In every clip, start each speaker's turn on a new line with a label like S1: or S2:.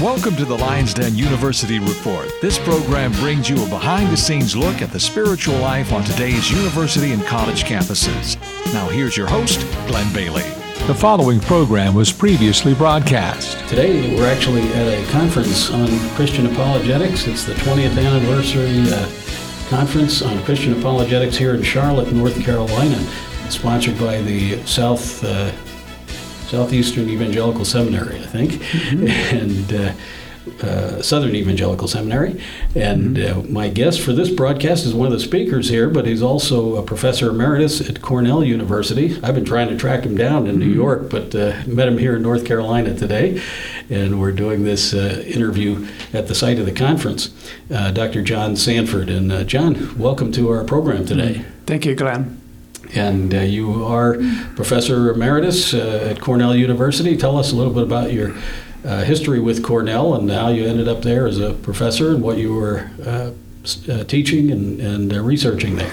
S1: Welcome to the Lion's Den University Report. This program brings you a behind the scenes look at the spiritual life on today's university and college campuses. Now, here's your host, Glenn Bailey.
S2: The following program was previously broadcast.
S3: Today, we're actually at a conference on Christian apologetics. It's the 20th anniversary uh, conference on Christian apologetics here in Charlotte, North Carolina, sponsored by the South. Uh, Southeastern Evangelical Seminary, I think, mm-hmm. and uh, uh, Southern Evangelical Seminary. And mm-hmm. uh, my guest for this broadcast is one of the speakers here, but he's also a professor emeritus at Cornell University. I've been trying to track him down in mm-hmm. New York, but uh, met him here in North Carolina today. And we're doing this uh, interview at the site of the conference. Uh, Dr. John Sanford. And John, welcome to our program today.
S4: Thank you, Glenn
S3: and uh, you are professor emeritus uh, at Cornell University. Tell us a little bit about your uh, history with Cornell and how you ended up there as a professor and what you were uh, uh, teaching and, and uh, researching there.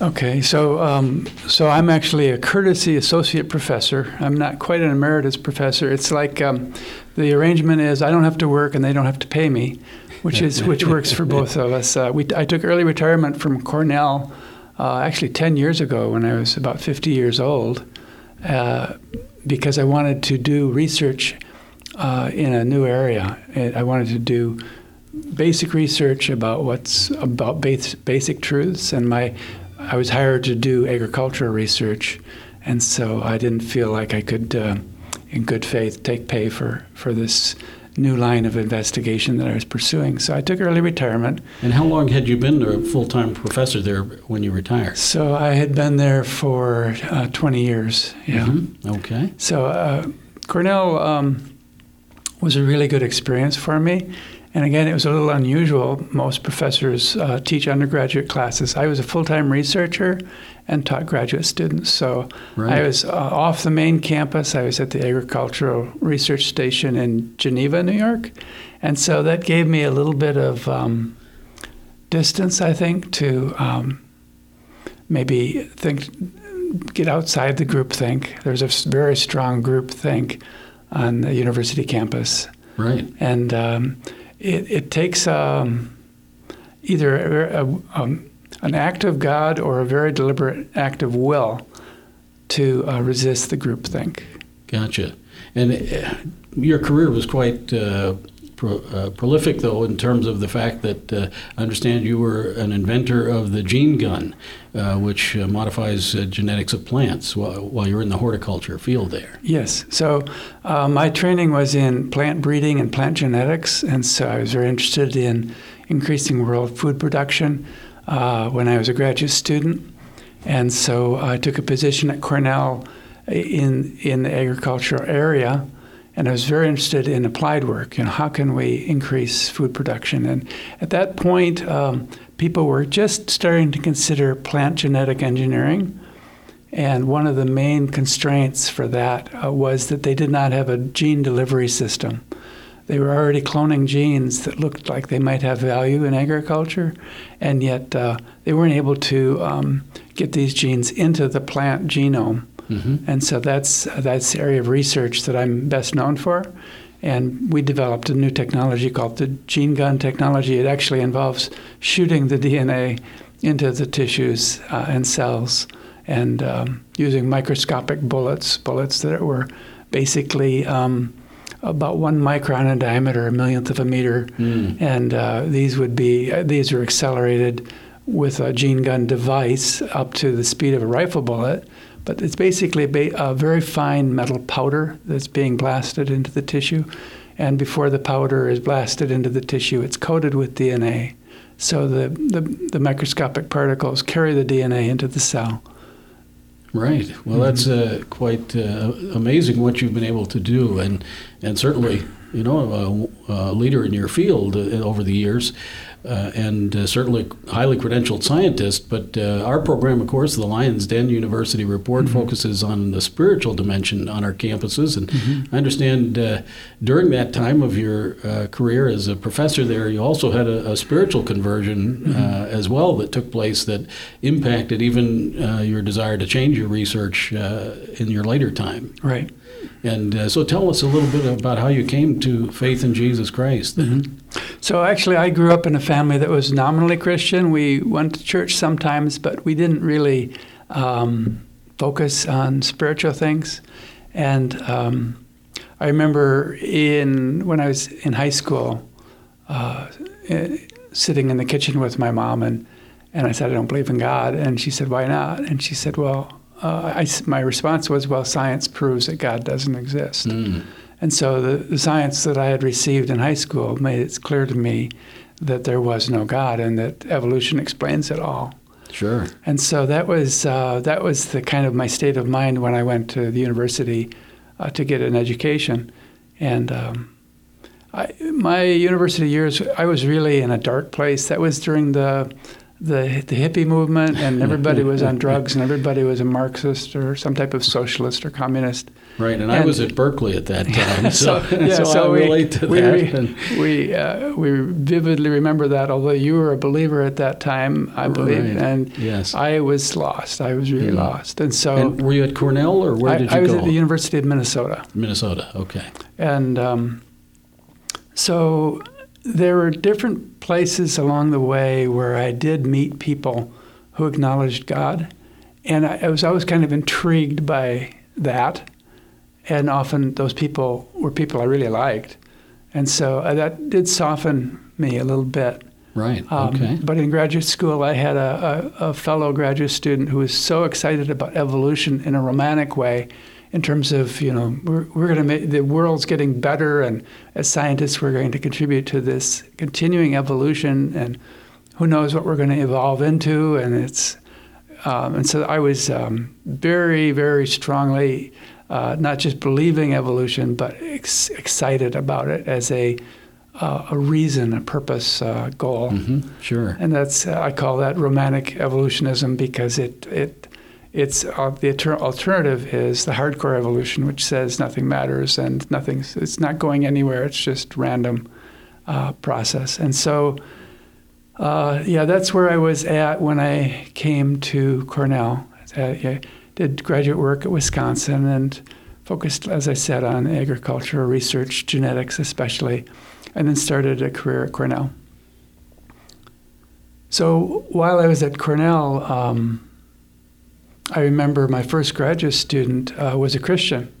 S4: Okay, so um, so I'm actually a courtesy associate professor. I'm not quite an emeritus professor. It's like um, the arrangement is I don't have to work and they don't have to pay me, which is which works for both of us. we I took early retirement from Cornell uh, actually 10 years ago when I was about 50 years old, uh, because I wanted to do research uh, in a new area. I wanted to do basic research about what's about base, basic truths, and my I was hired to do agricultural research, and so I didn't feel like I could, uh, in good faith, take pay for for this new line of investigation that I was pursuing. So I took early retirement.
S3: And how long had you been a full time professor there when you retired?
S4: So I had been there for uh, 20 years. Yeah.
S3: Mm-hmm. Okay.
S4: So uh, Cornell um, was a really good experience for me. And again, it was a little unusual. Most professors uh, teach undergraduate classes. I was a full time researcher and taught graduate students. So right. I was uh, off the main campus. I was at the Agricultural Research Station in Geneva, New York. And so that gave me a little bit of um, distance, I think, to um, maybe think, get outside the group think. There's a very strong group think on the university campus.
S3: Right.
S4: And um, it, it, takes um, either a, a, um, an act of God or a very deliberate act of will to uh, resist the groupthink.
S3: Gotcha. And uh, your career was quite uh, pro, uh, prolific, though, in terms of the fact that uh, I understand you were an inventor of the gene gun, uh, which modifies genetics of plants while, while, you're in the horticulture field there.
S4: Yes. So my training was in plant breeding and plant genetics, and so I was very interested in increasing world food production uh, when I was a graduate student. And so I took a position at Cornell in, in the agricultural area. And I was very interested in applied work. You know, how can we increase food production? And at that point, um, people were just starting to consider plant genetic engineering. And one of the main constraints for that uh, was that they did not have a gene delivery system. They were already cloning genes that looked like they might have value in agriculture, and yet uh, they weren't able to um, get these genes into the plant genome. Mm-hmm. And so that's that's the area of research that I'm best known for. And we developed a new technology called the gene gun technology. It actually involves shooting the DNA into the tissues uh, and cells and um, using microscopic bullets, bullets that were basically um, about one micron in diameter, a millionth of a meter, mm. and uh, these would be uh, these are accelerated with a gene gun device up to the speed of a rifle bullet. But it's basically a, ba- a very fine metal powder that's being blasted into the tissue, and before the powder is blasted into the tissue, it's coated with DNA. So the, the, the microscopic particles carry the DNA into the cell.
S3: Right. Well, mm-hmm. that's uh, quite uh, amazing what you've been able to do, and and certainly, you know, a, a leader in your field uh, over the years uh, and uh, certainly highly credentialed scientist. But uh, our program, of course, the Lions Den University Report, mm-hmm. focuses on the spiritual dimension on our campuses. And mm-hmm. I understand uh, during that time of your uh, career as a professor there, you also had a, a spiritual conversion uh, mm-hmm. as well that took place that impacted even your desire to change your research in your later time.
S4: Right.
S3: And uh, so tell us a little bit about how you came to faith in Jesus Christ.
S4: Mm-hmm. So actually, I grew up in a family that was nominally Christian. We went to church sometimes, but we didn't really um, focus on spiritual things. And um, I remember in when I was in high school, uh, eh, sitting in the kitchen with my mom, and and I said I don't believe in God, and she said why not? And she said, well, uh, I, my response was, well, science proves that God doesn't exist.
S3: Mm.
S4: And so the, the science that I had received in high school made it clear to me that there was no God and that evolution explains it all.
S3: Sure.
S4: And so that was uh, that was the kind of my state of mind when I went to the university uh, to get an education, and um, I, my university years I was really in a dark place. That was during the the, the hippie movement, and everybody was on drugs, and everybody was a Marxist or some type of socialist or communist.
S3: Right, and, and I was at Berkeley at that time, so,
S4: so, yeah,
S3: so,
S4: so
S3: I
S4: we,
S3: relate to
S4: we,
S3: that.
S4: We we, uh, we vividly remember that. Although you were a believer at that time, I believe,
S3: Right.
S4: and
S3: Yes.
S4: I was lost. I was really
S3: Mhm.
S4: lost, and so
S3: and were you at Cornell or where
S4: I,
S3: did you go?
S4: I was
S3: go?
S4: at the University of Minnesota,
S3: Minnesota. Okay.
S4: and um, so there were different places along the way where I did meet people who acknowledged God, and I, I was always kind of intrigued by that. And often those people were people I really liked, and so uh, that did soften me a little bit.
S3: Right.
S4: Um,
S3: okay.
S4: But in graduate school, I had a, a, a fellow graduate student who was so excited about evolution in a romantic way, in terms of you know we're, we're going to make the world's getting better, and as scientists, we're going to contribute to this continuing evolution, and who knows what we're going to evolve into, and it's um, and so I was um, very very strongly uh, not just believing evolution, but ex- excited about it as a uh, a reason, a purpose, uh, goal.
S3: hmm Sure.
S4: And that's uh, I call that romantic evolutionism because it it it's uh, the alter- alternative is the hardcore evolution, which says nothing matters and nothing's it's not going anywhere. It's just random uh, process. And so, uh, yeah, that's where I was at when I came to Cornell. I did graduate work at Wisconsin and focused, as I said, on agricultural research, genetics especially, and then started a career at Cornell. So while I was at Cornell, um, I remember my first graduate student uh, was a Christian,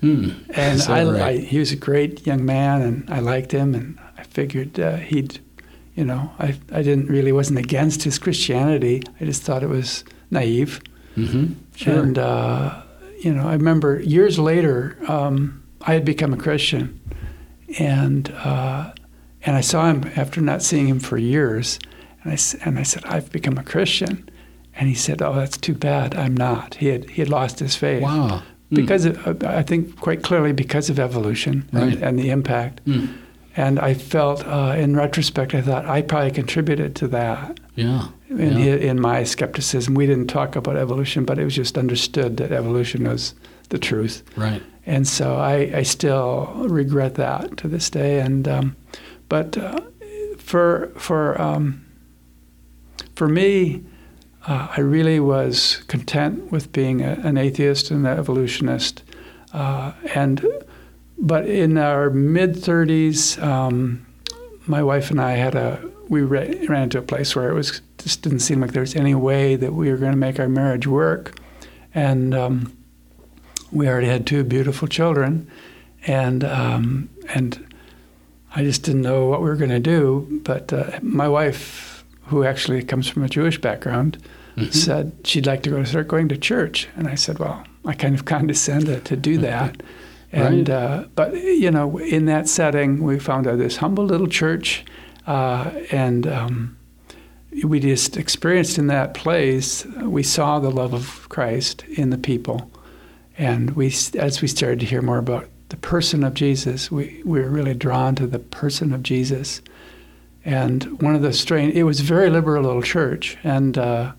S3: Hmm.
S4: and I,
S3: right?
S4: I, he was a great young man, and I liked him, and I figured uh, he'd, you know, I, I didn't really wasn't against his Christianity. I just thought it was naive,
S3: hmm Sure.
S4: and uh, you know, I remember years later, um, I had become a Christian, and uh, and I saw him after not seeing him for years, and I and I said, I've become a Christian, and he said, Oh, that's too bad. I'm not. He had he had lost his faith
S3: wow. Hmm.
S4: because of, I think quite clearly because of evolution and,
S3: Right.
S4: and the impact.
S3: Hmm.
S4: And I felt, uh, in retrospect, I thought I probably contributed to that
S3: Yeah.
S4: in,
S3: yeah.
S4: in my skepticism. We didn't talk about evolution, but it was just understood that evolution was the truth.
S3: Right.
S4: And so I, I still regret that to this day. And um, but uh, for for um, for me, uh, I really was content with being a, an atheist and an evolutionist. Uh, and but in our mid 30s, um, my wife and I had a we ra- ran into a place where it was just didn't seem like there was any way that we were going to make our marriage work, and um, we already had two beautiful children, and um, and I just didn't know what we were going to do. But uh, my wife, who actually comes from a Jewish background,
S3: Mhm.
S4: said she'd like to go start going to church, and I said, well, I kind of condescended to do that. And
S3: Right.
S4: uh, but you know, in that setting, we found out this humble little church, uh, and um, we just experienced in that place. We saw the love of Christ in the people, and we, as we started to hear more about the person of Jesus, we, we were really drawn to the person of Jesus. And one of the strange, it was a very liberal little church, and uh,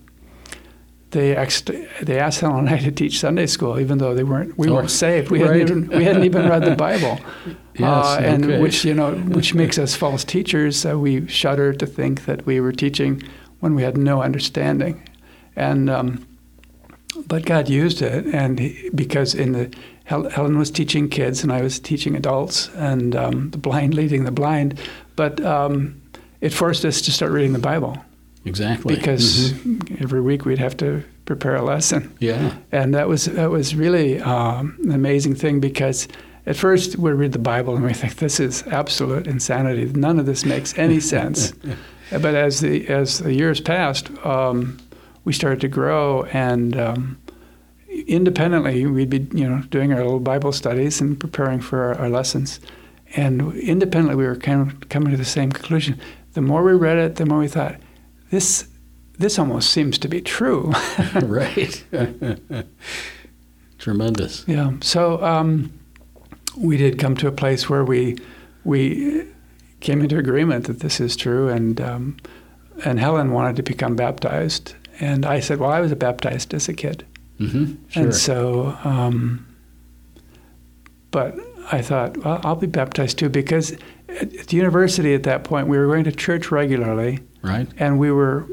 S4: they asked, they asked Helen and I to teach Sunday school, even though they weren't, we
S3: Oh,
S4: weren't saved. We
S3: right.
S4: hadn't even we hadn't even read the Bible,
S3: Yes,
S4: uh, and
S3: okay.
S4: which you know, which makes us false teachers. Uh, we shudder to think that we were teaching when we had no understanding, and um, but God used it, and he, because in the Helen was teaching kids, and I was teaching adults, and um, the blind leading the blind. But um, it forced us to start reading the Bible.
S3: Exactly.
S4: Because mm-hmm. every week we'd have to prepare a lesson.
S3: Yeah.
S4: And that was that was really um, an amazing thing because at first we read the Bible and we think this is absolute insanity. None of this makes any sense. but as the as the years passed, um, we started to grow and um, independently we'd be you know doing our little Bible studies and preparing for our, our lessons. And independently we were kind of coming to the same conclusion. The more we read it, the more we thought, this this almost seems to be true.
S3: right. Tremendous.
S4: Yeah. So um, we did come to a place where we we came into agreement that this is true, and um, and Helen wanted to become baptized, and I said, well, I was baptized as a kid,
S3: mm-hmm. sure.
S4: and so. Um, but I thought, well, I'll be baptized too because at the university at that point we were going to church regularly,
S3: right?
S4: And we were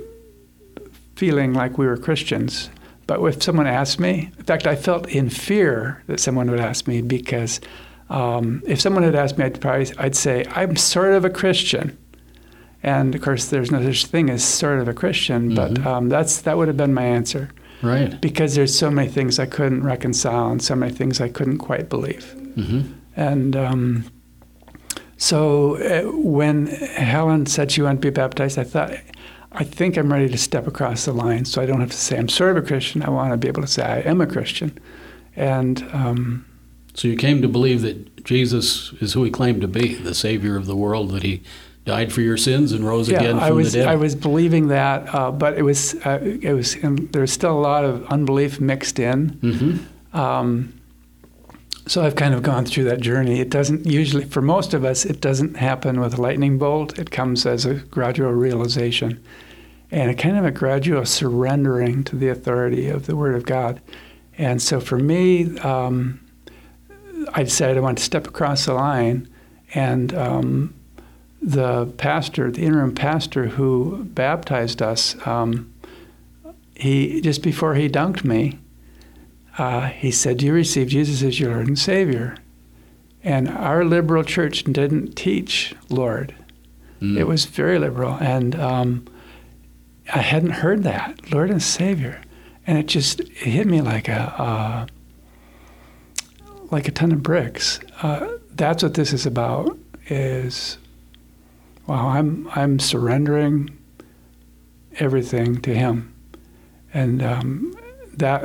S4: feeling like we were Christians. But if someone asked me, in fact, I felt in fear that someone would ask me because um, if someone had asked me, I'd probably I'd say I'm sort of a Christian, and of course, there's no such thing as sort of a Christian, mm-hmm. but um, that's that would have been my answer,
S3: right?
S4: Because there's so many things I couldn't reconcile, and so many things I couldn't quite believe,
S3: mm-hmm.
S4: and. Um, so uh, when Helen said she wanted to be baptized, I thought, I think I'm ready to step across the line. So I don't have to say I'm sort of a Christian. I want to be able to say I am a Christian. And um,
S3: so you came to believe that Jesus is who he claimed to be, the Savior of the world, that he died for your sins and rose
S4: yeah,
S3: again from
S4: I was,
S3: the dead.
S4: I was believing that, uh, but it was uh, it was there was still a lot of unbelief mixed in.
S3: Mm-hmm.
S4: Um, so I've kind of gone through that journey. It doesn't usually, for most of us, it doesn't happen with a lightning bolt. It comes as a gradual realization and a kind of a gradual surrendering to the authority of the Word of God. And so for me, um, I decided I wanted to step across the line, and um, the pastor, the interim pastor who baptized us, um, he just before he dunked me, uh, he said, Do you receive Jesus as your Lord and Savior? And our liberal church didn't teach Lord. Mm. It was very liberal. And um, I hadn't heard that, Lord and Savior. And it just it hit me like a, uh, like a ton of bricks. Uh, that's what this is about is, wow, I'm, I'm surrendering everything to Him. And um, that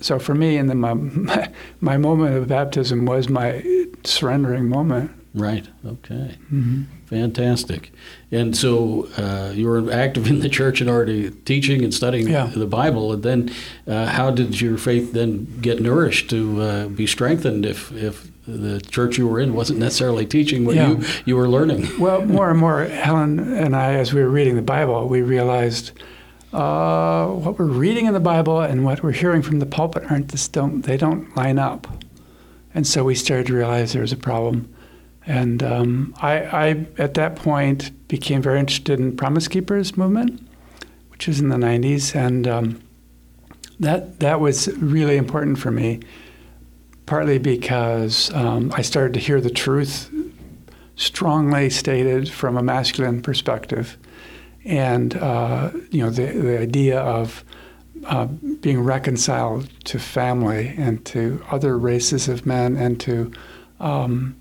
S4: so for me, and then my, my, moment of baptism was my surrendering moment.
S3: Right. Okay.
S4: Mm-hmm.
S3: Fantastic. And so uh, you were active in the church and already teaching and studying
S4: yeah.
S3: the Bible. And then, uh, how did your faith then get nourished to uh, be strengthened if if the church you were in wasn't necessarily teaching what
S4: yeah.
S3: you you were learning?
S4: Well, more and more, Helen and I, as we were reading the Bible, we realized uh, what we're reading in the Bible and what we're hearing from the pulpit aren't this don't they don't line up, and so we started to realize there was a problem, and um, I, I at that point became very interested in Promise Keepers movement, which was in the '90s, and um, that that was really important for me, partly because um, I started to hear the truth strongly stated from a masculine perspective and uh, you know the the idea of uh, being reconciled to family and to other races of men and to um,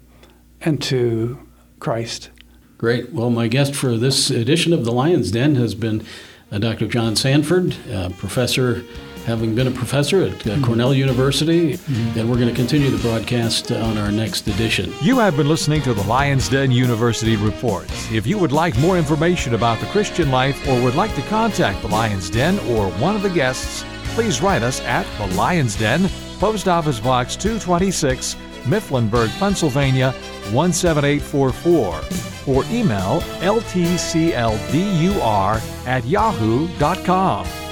S4: and to Christ.
S3: Great. Well, my guest for this edition of the Lions Den has been uh, Dr. John Sanford, uh, professor having been a professor at uh. Cornell University, mm-hmm. and we're going to continue the broadcast on our next edition.
S2: You have been listening to the Lions Den University Reports. If you would like more information about the Christian life or would like to contact the Lions Den or one of the guests, please write us at the Lions Den, Post Office Box 226, Mifflinburg, Pennsylvania 17844, or email ltcldur at yahoo.com.